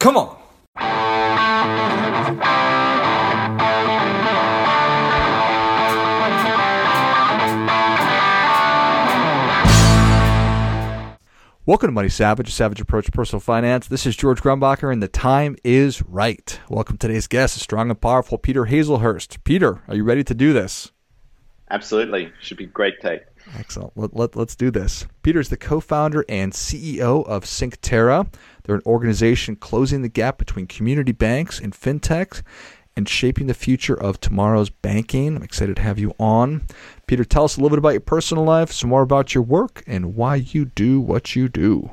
Come on. Welcome to Money Savage, a savage approach to personal finance. This is George Grumbacher, and the time is right. Welcome to today's guest, a strong and powerful Peter Hazlehurst. Peter, are you ready to do this? Absolutely. Should be great day. Excellent. Let, let, let's do this. Peter is the co founder and CEO of Synctera. They're an organization closing the gap between community banks and fintechs and shaping the future of tomorrow's banking. I'm excited to have you on. Peter, tell us a little bit about your personal life, some more about your work, and why you do what you do.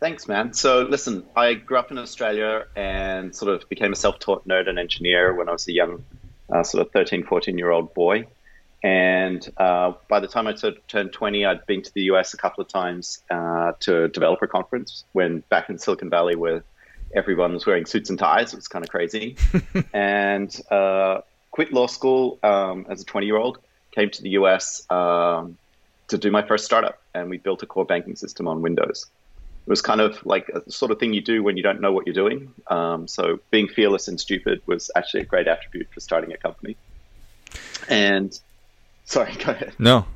Thanks, man. So, listen, I grew up in Australia and sort of became a self taught nerd and engineer when I was a young, uh, sort of 13, 14 year old boy. And uh, by the time I turned 20, I'd been to the US a couple of times uh, to a developer conference when back in Silicon Valley where everyone was wearing suits and ties. It was kind of crazy. and uh, quit law school um, as a 20 year old, came to the US um, to do my first startup. And we built a core banking system on Windows. It was kind of like a sort of thing you do when you don't know what you're doing. Um, so being fearless and stupid was actually a great attribute for starting a company. And Sorry, go ahead. No.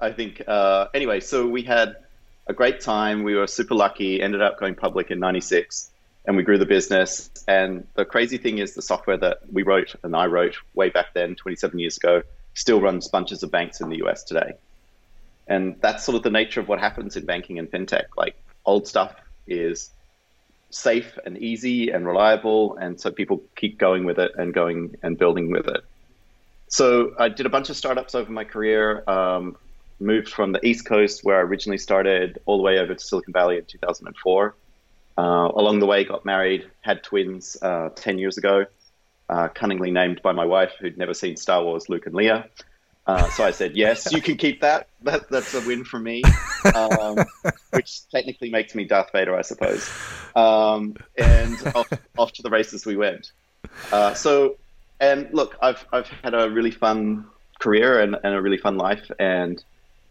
I think, uh, anyway, so we had a great time. We were super lucky, ended up going public in 96, and we grew the business. And the crazy thing is, the software that we wrote and I wrote way back then, 27 years ago, still runs bunches of banks in the US today. And that's sort of the nature of what happens in banking and fintech. Like, old stuff is safe and easy and reliable. And so people keep going with it and going and building with it. So I did a bunch of startups over my career. Um, moved from the East Coast, where I originally started, all the way over to Silicon Valley in 2004. Uh, along the way, got married, had twins uh, 10 years ago, uh, cunningly named by my wife, who'd never seen Star Wars, Luke and Leia. Uh, so I said, yes, you can keep that. that that's a win for me, um, which technically makes me Darth Vader, I suppose. Um, and off, off, to the races we went. Uh, so and look, I've I've had a really fun career and, and a really fun life, and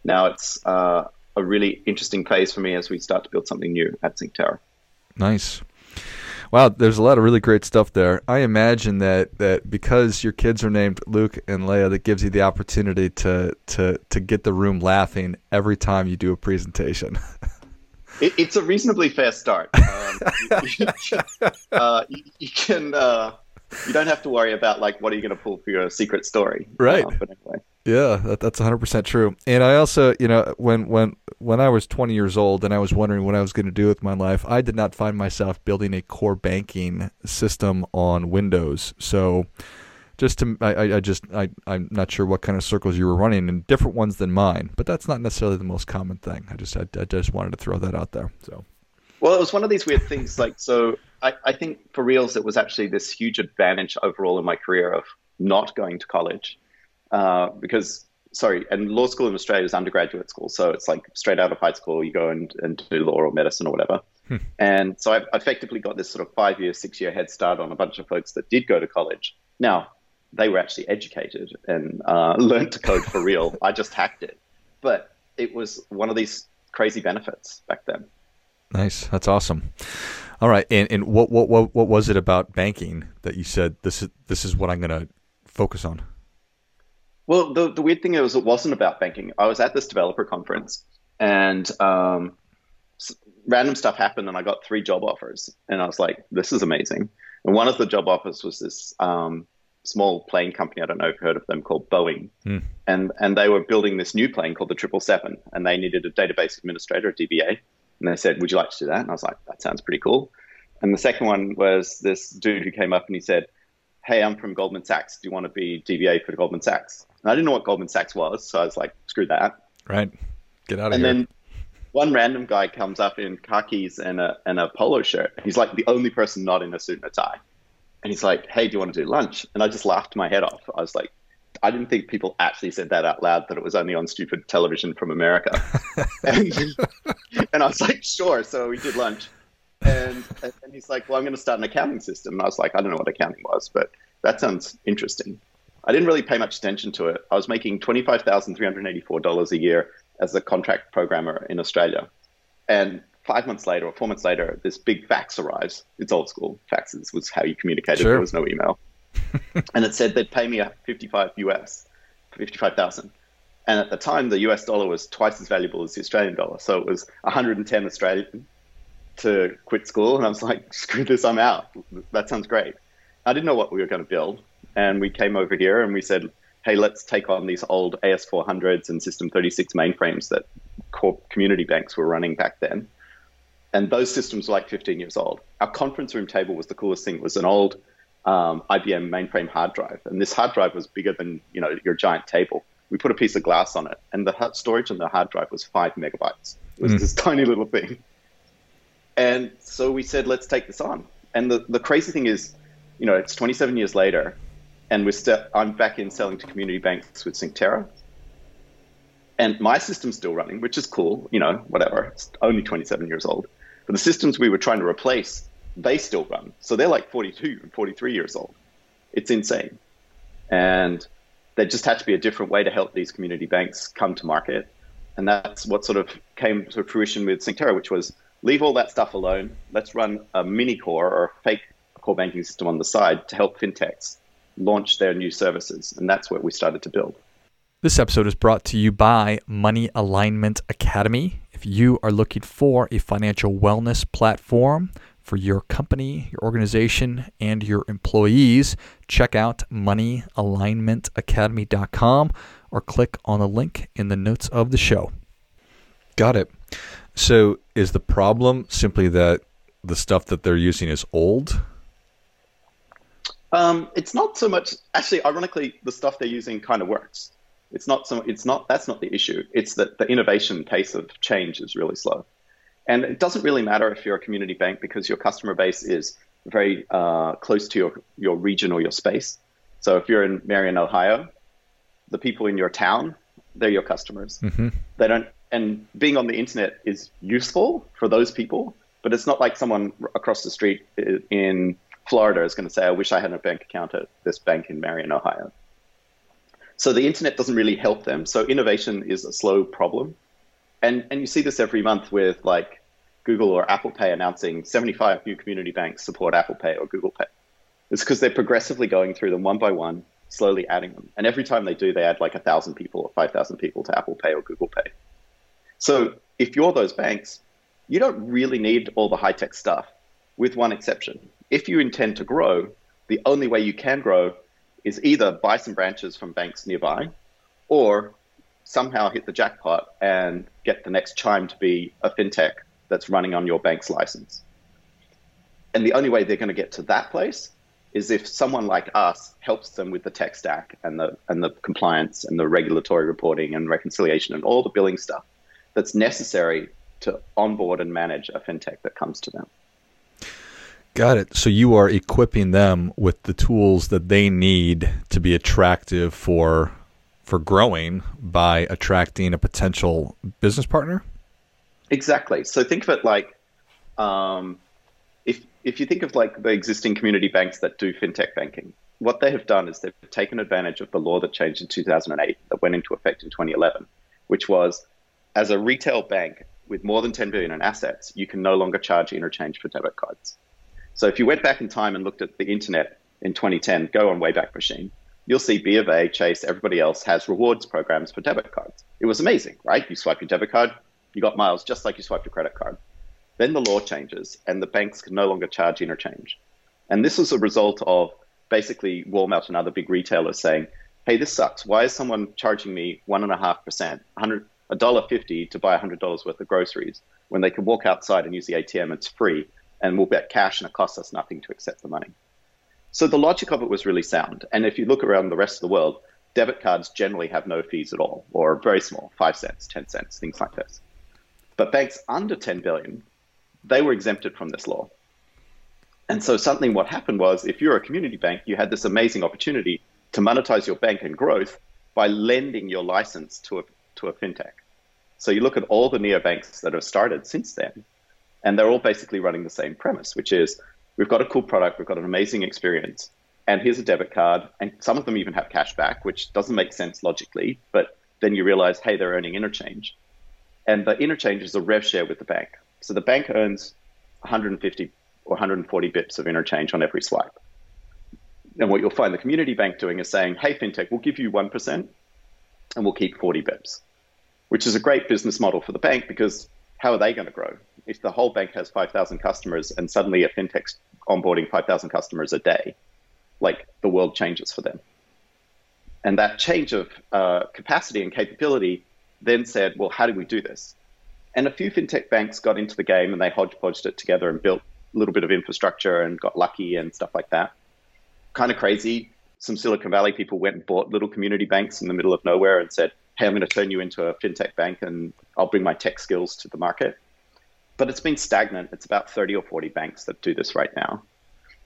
now it's uh, a really interesting phase for me as we start to build something new at Synctera. Nice. Wow, there's a lot of really great stuff there. I imagine that, that because your kids are named Luke and Leia, that gives you the opportunity to to to get the room laughing every time you do a presentation. it, it's a reasonably fast start. Um, you, uh, you, you, can. Uh, you don't have to worry about like what are you going to pull for your secret story, right? Uh, anyway. Yeah, that, that's 100% true. And I also, you know, when when when I was 20 years old and I was wondering what I was going to do with my life, I did not find myself building a core banking system on Windows. So just to I, I just I, I'm not sure what kind of circles you were running in different ones than mine, but that's not necessarily the most common thing. I just I, I just wanted to throw that out there. So well, it was one of these weird things like so I, I think for reals, it was actually this huge advantage overall in my career of not going to college. Uh, because, sorry, and law school in Australia is undergraduate school. So it's like straight out of high school, you go and, and do law or medicine or whatever. Hmm. And so I effectively got this sort of five year, six year head start on a bunch of folks that did go to college. Now, they were actually educated and uh, learned to code for real. I just hacked it. But it was one of these crazy benefits back then. Nice. That's awesome. All right, and and what what what what was it about banking that you said this is this is what I'm going to focus on? Well, the the weird thing is it wasn't about banking. I was at this developer conference, and um, random stuff happened, and I got three job offers, and I was like, "This is amazing." And one of the job offers was this um, small plane company. I don't know if you've heard of them called Boeing, mm. and and they were building this new plane called the Triple Seven, and they needed a database administrator, a DBA and they said, Would you like to do that? And I was like, That sounds pretty cool. And the second one was this dude who came up and he said, Hey, I'm from Goldman Sachs. Do you want to be DBA for Goldman Sachs? And I didn't know what Goldman Sachs was. So I was like, Screw that. Right. Get out of and here. And then one random guy comes up in khakis and a, and a polo shirt. He's like the only person not in a suit and a tie. And he's like, Hey, do you want to do lunch? And I just laughed my head off. I was like, I didn't think people actually said that out loud, that it was only on stupid television from America. and, and, I was like, sure. So we did lunch. And, and he's like, well, I'm going to start an accounting system. And I was like, I don't know what accounting was, but that sounds interesting. I didn't really pay much attention to it. I was making $25,384 a year as a contract programmer in Australia. And five months later or four months later, this big fax arrives. It's old school. Faxes was how you communicated. Sure. There was no email. and it said they'd pay me 55 US, 55,000. And at the time, the US dollar was twice as valuable as the Australian dollar. So it was 110 Australian to quit school. And I was like, screw this, I'm out. That sounds great. I didn't know what we were going to build. And we came over here and we said, hey, let's take on these old AS400s and System 36 mainframes that core community banks were running back then. And those systems were like 15 years old. Our conference room table was the coolest thing. It was an old um, IBM mainframe hard drive. And this hard drive was bigger than you know your giant table. We put a piece of glass on it, and the storage on the hard drive was five megabytes. It was mm. this tiny little thing. And so we said, let's take this on. And the, the crazy thing is, you know, it's 27 years later, and we're st- I'm back in selling to community banks with Synctera. And my system's still running, which is cool, you know, whatever. It's only 27 years old. But the systems we were trying to replace, they still run. So they're like 42 and 43 years old. It's insane. And there just had to be a different way to help these community banks come to market. And that's what sort of came to fruition with Synctera, which was leave all that stuff alone. Let's run a mini core or a fake core banking system on the side to help fintechs launch their new services. And that's what we started to build. This episode is brought to you by Money Alignment Academy. If you are looking for a financial wellness platform for your company, your organization, and your employees, check out moneyalignmentacademy.com or click on the link in the notes of the show. Got it. So, is the problem simply that the stuff that they're using is old? Um, it's not so much. Actually, ironically, the stuff they're using kind of works. It's not so. It's not. That's not the issue. It's that the innovation pace of change is really slow, and it doesn't really matter if you're a community bank because your customer base is very uh, close to your your region or your space. So if you're in Marion, Ohio, the people in your town, they're your customers. Mm-hmm. They don't. And being on the internet is useful for those people, but it's not like someone across the street in Florida is going to say, "I wish I had a bank account at this bank in Marion, Ohio." So the internet doesn't really help them. So innovation is a slow problem. And, and you see this every month with like Google or Apple Pay announcing 75 new community banks support Apple Pay or Google Pay. It's because they're progressively going through them one by one, slowly adding them. And every time they do, they add like a thousand people or 5,000 people to Apple Pay or Google Pay. So if you're those banks, you don't really need all the high tech stuff, with one exception. If you intend to grow, the only way you can grow is either buy some branches from banks nearby or somehow hit the jackpot and get the next Chime to be a fintech that's running on your bank's license. And the only way they're going to get to that place is if someone like us helps them with the tech stack and the and the compliance and the regulatory reporting and reconciliation and all the billing stuff that's necessary to onboard and manage a fintech that comes to them. Got it. So you are equipping them with the tools that they need to be attractive for for growing by attracting a potential business partner. Exactly. So think of it like, um, if if you think of like the existing community banks that do fintech banking, what they have done is they've taken advantage of the law that changed in 2008 that went into effect in 2011, which was as a retail bank with more than 10 billion in assets, you can no longer charge interchange for debit cards. So if you went back in time and looked at the internet in 2010, go on Wayback Machine, you'll see B of A, Chase, everybody else has rewards programs for debit cards. It was amazing, right? You swipe your debit card, you got miles just like you swiped your credit card. Then the law changes and the banks can no longer charge interchange. And this was a result of basically Walmart and other big retailers saying, hey, this sucks. Why is someone charging me 1.5%, $1.50 to buy $100 worth of groceries when they can walk outside and use the ATM, it's free, and we'll get cash and it costs us nothing to accept the money. So the logic of it was really sound. And if you look around the rest of the world, debit cards generally have no fees at all, or very small, five cents, 10 cents, things like this. But banks under 10 billion, they were exempted from this law. And so suddenly what happened was if you're a community bank, you had this amazing opportunity to monetize your bank and growth by lending your license to a, to a fintech. So you look at all the neobanks that have started since then, and they're all basically running the same premise, which is we've got a cool product, we've got an amazing experience, and here's a debit card. And some of them even have cash back, which doesn't make sense logically, but then you realize, hey, they're earning interchange. And the interchange is a rev share with the bank. So the bank earns 150 or 140 bips of interchange on every swipe. And what you'll find the community bank doing is saying, hey, fintech, we'll give you 1% and we'll keep 40 bips, which is a great business model for the bank because how are they going to grow? If the whole bank has 5,000 customers and suddenly a fintech's onboarding 5,000 customers a day, like the world changes for them. And that change of uh, capacity and capability then said, well, how do we do this? And a few fintech banks got into the game and they hodgepodged it together and built a little bit of infrastructure and got lucky and stuff like that. Kind of crazy. Some Silicon Valley people went and bought little community banks in the middle of nowhere and said, hey, I'm going to turn you into a fintech bank and I'll bring my tech skills to the market. But it's been stagnant. It's about 30 or 40 banks that do this right now.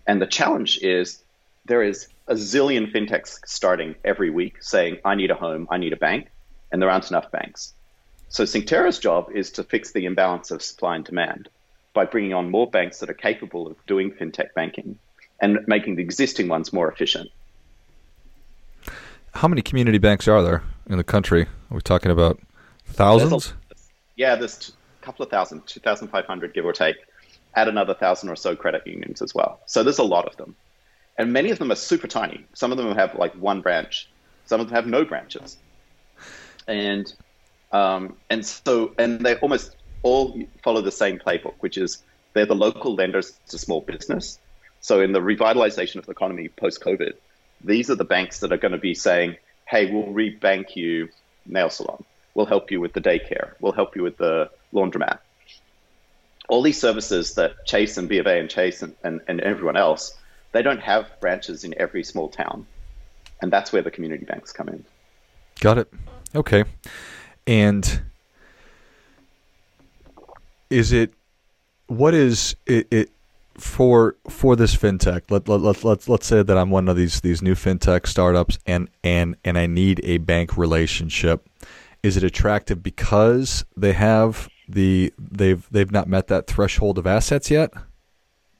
And the challenge is there is a zillion fintechs starting every week saying, I need a home, I need a bank, and there aren't enough banks. So Synctera's job is to fix the imbalance of supply and demand by bringing on more banks that are capable of doing fintech banking and making the existing ones more efficient. How many community banks are there in the country? Are we talking about thousands? A, yeah, there's a couple of thousand, 2,500 give or take. Add another thousand or so credit unions as well. So there's a lot of them. And many of them are super tiny. Some of them have like one branch, some of them have no branches. And um, and so, and they almost all follow the same playbook, which is they're the local lenders to small business. So, in the revitalization of the economy post COVID, these are the banks that are going to be saying, hey, we'll rebank you nail salon. We'll help you with the daycare. We'll help you with the laundromat. All these services that Chase and B of A and Chase and, and, and everyone else, they don't have branches in every small town. And that's where the community banks come in. Got it. Okay. And is it what is it, it for for this fintech? Let, let, let, let's let's say that i'm one of these these new fintech startups and and and i need a bank relationship. Is it attractive because they have the they've they've not met that threshold of assets yet?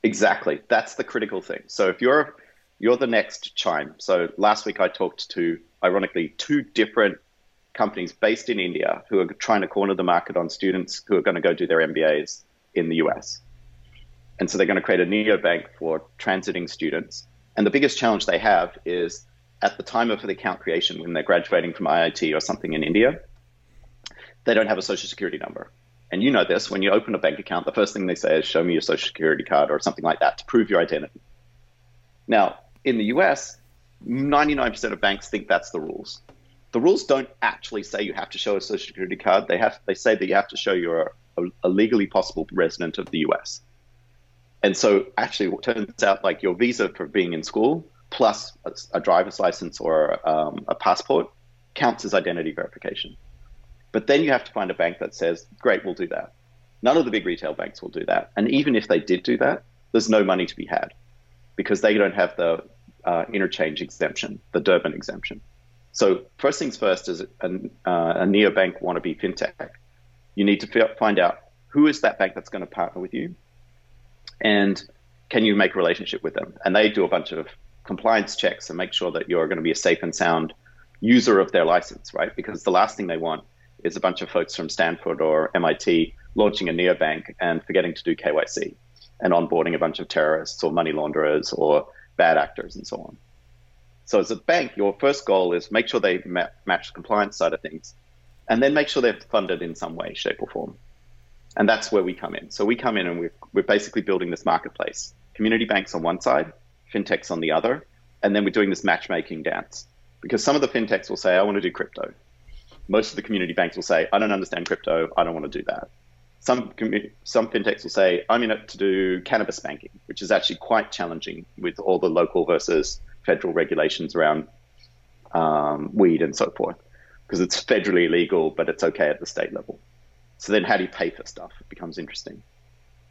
Exactly. That's the critical thing. So if you're you're the next chime. So last week i talked to ironically two different companies based in India who are trying to corner the market on students who are going to go do their MBAs in the US. And so they're going to create a neobank for transiting students. And the biggest challenge they have is at the time of the account creation, when they're graduating from IIT or something in India, they don't have a social security number. And you know this, when you open a bank account, the first thing they say is show me your social security card or something like that to prove your identity. Now, in the US, 99% of banks think that's the rules the rules don't actually say you have to show a social security card. They have they say that you have to show you're a, a legally possible resident of the U.S. And so, actually, it turns out like your visa for being in school plus a, a driver's license or um, a passport counts as identity verification. But then you have to find a bank that says, "Great, we'll do that." None of the big retail banks will do that. And even if they did do that, there's no money to be had because they don't have the uh, interchange exemption, the Durbin exemption. So first things first, as a, uh, a neobank wannabe fintech, you need to find out who is that bank that's going to partner with you, and can you make a relationship with them? And they do a bunch of compliance checks and make sure that you're going to be a safe and sound user of their license, right? Because the last thing they want is a bunch of folks from Stanford or MIT launching a neobank and forgetting to do KYC and onboarding a bunch of terrorists or money launderers or bad actors and so on. So as a bank, your first goal is make sure they ma- match the compliance side of things, and then make sure they're funded in some way, shape, or form. And that's where we come in. So we come in and we're, we're basically building this marketplace. Community banks on one side, fintechs on the other, and then we're doing this matchmaking dance. Because some of the fintechs will say, I want to do crypto. Most of the community banks will say, I don't understand crypto, I don't want to do that. Some, some fintechs will say, I'm in it to do cannabis banking, which is actually quite challenging with all the local versus federal regulations around um, weed and so forth, because it's federally illegal, but it's okay at the state level. So then, how do you pay for stuff? It becomes interesting.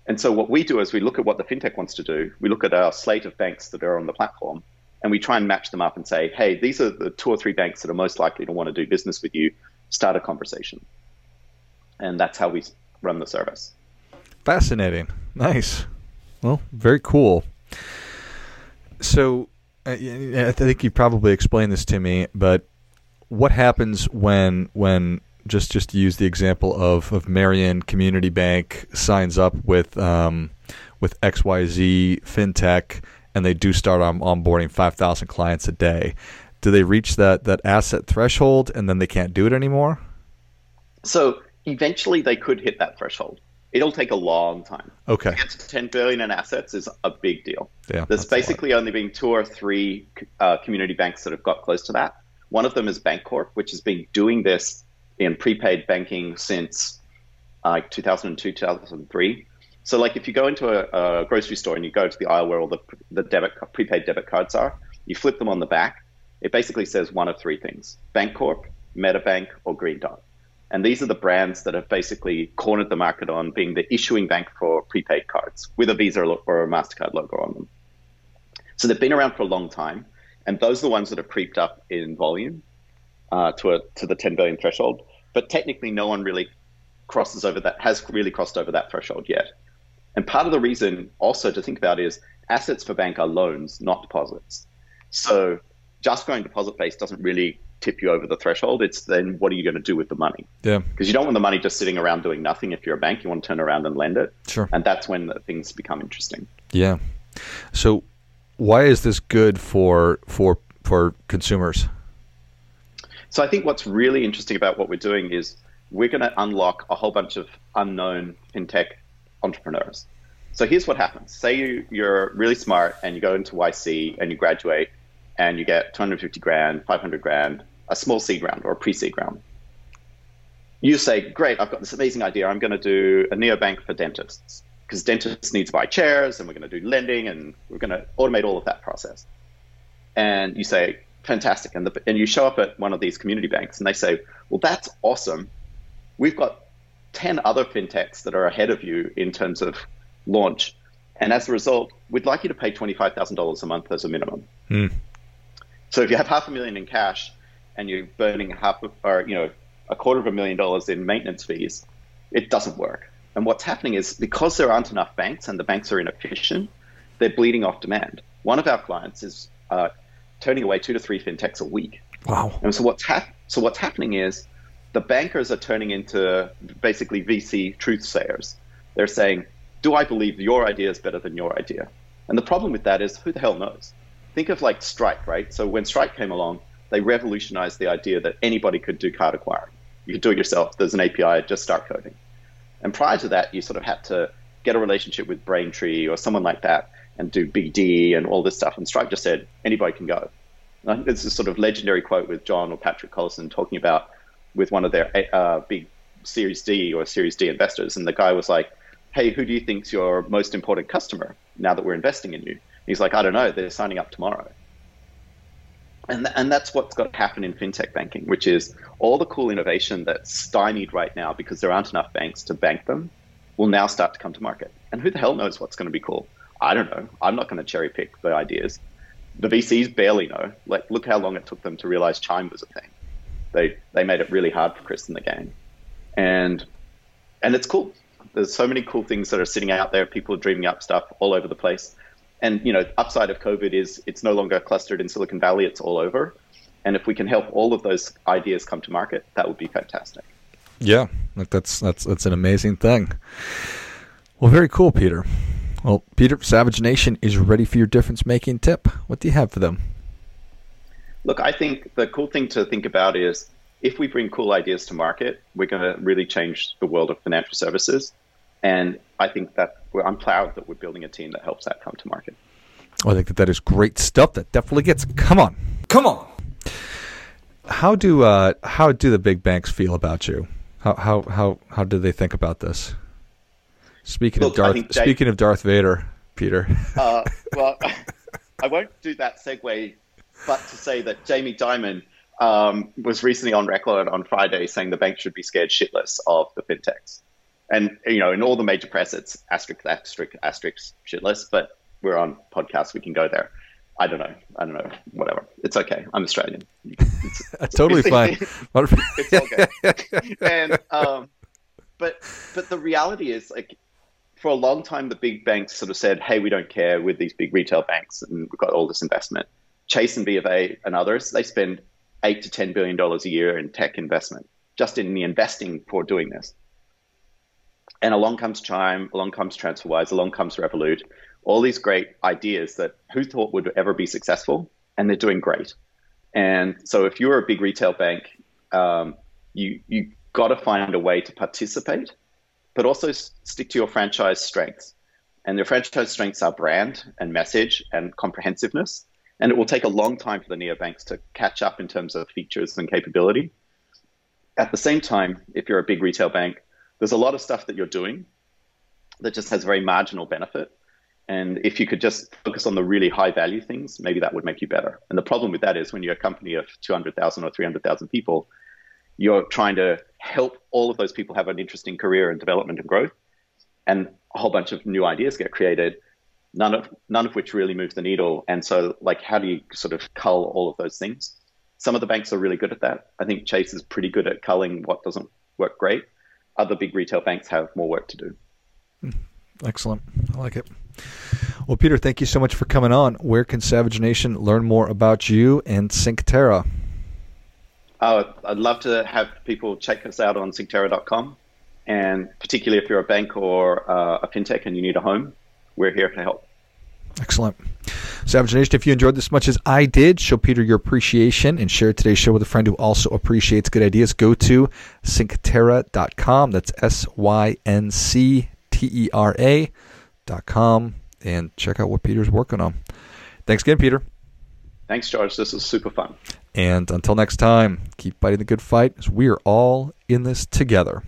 And so, what we do is we look at what the fintech wants to do. We look at our slate of banks that are on the platform, and we try and match them up and say, hey, these are the two or three banks that are most likely to want to do business with you. Start a conversation. And that's how we run the service. Fascinating. Nice. Well, very cool. So, I think you probably explained this to me, but what happens when when just just to use the example of of Marion Community Bank signs up with um, with XYZ FinTech, and they do start on onboarding five thousand clients a day. Do they reach that that asset threshold, and then they can't do it anymore? So eventually, they could hit that threshold. It'll take a long time. Okay. To get to 10 billion in assets is a big deal. Yeah, There's basically only been two or three uh, community banks that have got close to that. One of them is Bancorp, which has been doing this in prepaid banking since like uh, 2002, 2003. So, like, if you go into a, a, grocery store and you go to the aisle where all the, the debit prepaid debit cards are, you flip them on the back. It basically says one of three things: Bancorp, MetaBank, or Green Dot. And these are the brands that have basically cornered the market on being the issuing bank for prepaid cards with a Visa or a MasterCard logo on them. So they've been around for a long time. And those are the ones that have creeped up in volume uh, to, a, to the 10 billion threshold. But technically, no one really crosses over that, has really crossed over that threshold yet. And part of the reason also to think about is assets for bank are loans, not deposits. So just going deposit based doesn't really tip you over the threshold. It's then what are you going to do with the money? Yeah. Because you don't want the money just sitting around doing nothing. If you're a bank, you want to turn around and lend it. Sure. And that's when things become interesting. Yeah. So, why is this good for for for consumers? So I think what's really interesting about what we're doing is we're going to unlock a whole bunch of unknown fintech entrepreneurs. So here's what happens. Say you, you're really smart and you go into YC and you graduate and you get 250 grand, 500 grand, a small seed round or a pre-seed round. You say, great, I've got this amazing idea. I'm going to do a neobank for dentists because dentists need to buy chairs and we're going to do lending and we're going to automate all of that process. And you say, fantastic. And, the, and you show up at one of these community banks and they say, well, that's awesome. We've got 10 other fintechs that are ahead of you in terms of launch. And as a result, we'd like you to pay $25,000 a month as a minimum. Hmm. So if you have half a million in cash and you're burning half of, or you know a quarter of a million dollars in maintenance fees, it doesn't work. And what's happening is because there aren't enough banks and the banks are inefficient, they're bleeding off demand. One of our clients is uh, turning away two to three fintechs a week. Wow. And so what's hap- so what's happening is the bankers are turning into basically VC truth sayers. They're saying, "Do I believe your idea is better than your idea?" And the problem with that is, who the hell knows? think of like Stripe, right? So when Stripe came along, they revolutionized the idea that anybody could do card acquiring. You could do it yourself. There's an API, just start coding. And prior to that, you sort of had to get a relationship with Braintree or someone like that and do BD and all this stuff. And Stripe just said, anybody can go. And I think there's this sort of legendary quote with John or Patrick Collison talking about with one of their uh, big Series D or Series D investors. And the guy was like, hey, who do you think's your most important customer now that we're investing in you? He's like, I don't know, they're signing up tomorrow. And, and that's what's got to happen in fintech banking, which is all the cool innovation that's stymied right now because there aren't enough banks to bank them will now start to come to market. And who the hell knows what's going to be cool? I don't know. I'm not going to cherry pick the ideas. The VCs barely know. Like, look how long it took them to realize Chime was a thing. They they made it really hard for Chris in the game, and and it's cool. There's so many cool things that are sitting out there. People are dreaming up stuff all over the place. And you know, the upside of COVID is it's no longer clustered in Silicon Valley; it's all over. And if we can help all of those ideas come to market, that would be fantastic. Yeah, that's that's that's an amazing thing. Well, very cool, Peter. Well, Peter, Savage Nation is ready for your difference making tip. What do you have for them? Look, I think the cool thing to think about is if we bring cool ideas to market, we're going to really change the world of financial services. And I think that I'm proud that we're building a team that helps that come to market. I think that that is great stuff. That definitely gets. Come on, come on. How do uh, how do the big banks feel about you? How how how how do they think about this? Speaking Look, of Darth, Jay, speaking of Darth Vader, Peter. uh, well, I won't do that segue, but to say that Jamie Dimon um, was recently on record on Friday saying the bank should be scared shitless of the fintechs and you know, in all the major press, it's asterisk, asterisk, asterisk, shitless. But we're on podcast, we can go there. I don't know. I don't know. Whatever. It's okay. I'm Australian. It's, totally fine. it's okay. and um, but but the reality is like for a long time the big banks sort of said, "Hey, we don't care with these big retail banks, and we've got all this investment." Chase and B of A and others they spend eight to ten billion dollars a year in tech investment just in the investing for doing this. And along comes Chime, along comes TransferWise, along comes Revolut, all these great ideas that who thought would ever be successful, and they're doing great. And so, if you're a big retail bank, um, you you got to find a way to participate, but also stick to your franchise strengths. And your franchise strengths are brand and message and comprehensiveness. And it will take a long time for the neobanks to catch up in terms of features and capability. At the same time, if you're a big retail bank, there's a lot of stuff that you're doing that just has very marginal benefit. And if you could just focus on the really high value things, maybe that would make you better. And the problem with that is when you're a company of 200,000 or 300,000 people, you're trying to help all of those people have an interesting career and development and growth. And a whole bunch of new ideas get created, none of none of which really moves the needle. And so, like, how do you sort of cull all of those things? Some of the banks are really good at that. I think Chase is pretty good at culling what doesn't work great other big retail banks have more work to do. Hmm. Excellent. I like it. Well, Peter, thank you so much for coming on. Where can Savage Nation learn more about you and Synctera? Oh, I'd love to have people check us out on synctera.com. And particularly if you're a bank or uh, a fintech and you need a home, we're here to help. Excellent. Savage Nation, if you enjoyed this much as I did, show Peter your appreciation and share today's show with a friend who also appreciates good ideas. Go to synctera.com. That's S Y N C T E R A.com and check out what Peter's working on. Thanks again, Peter. Thanks, George. This was super fun. And until next time, keep fighting the good fight as we are all in this together.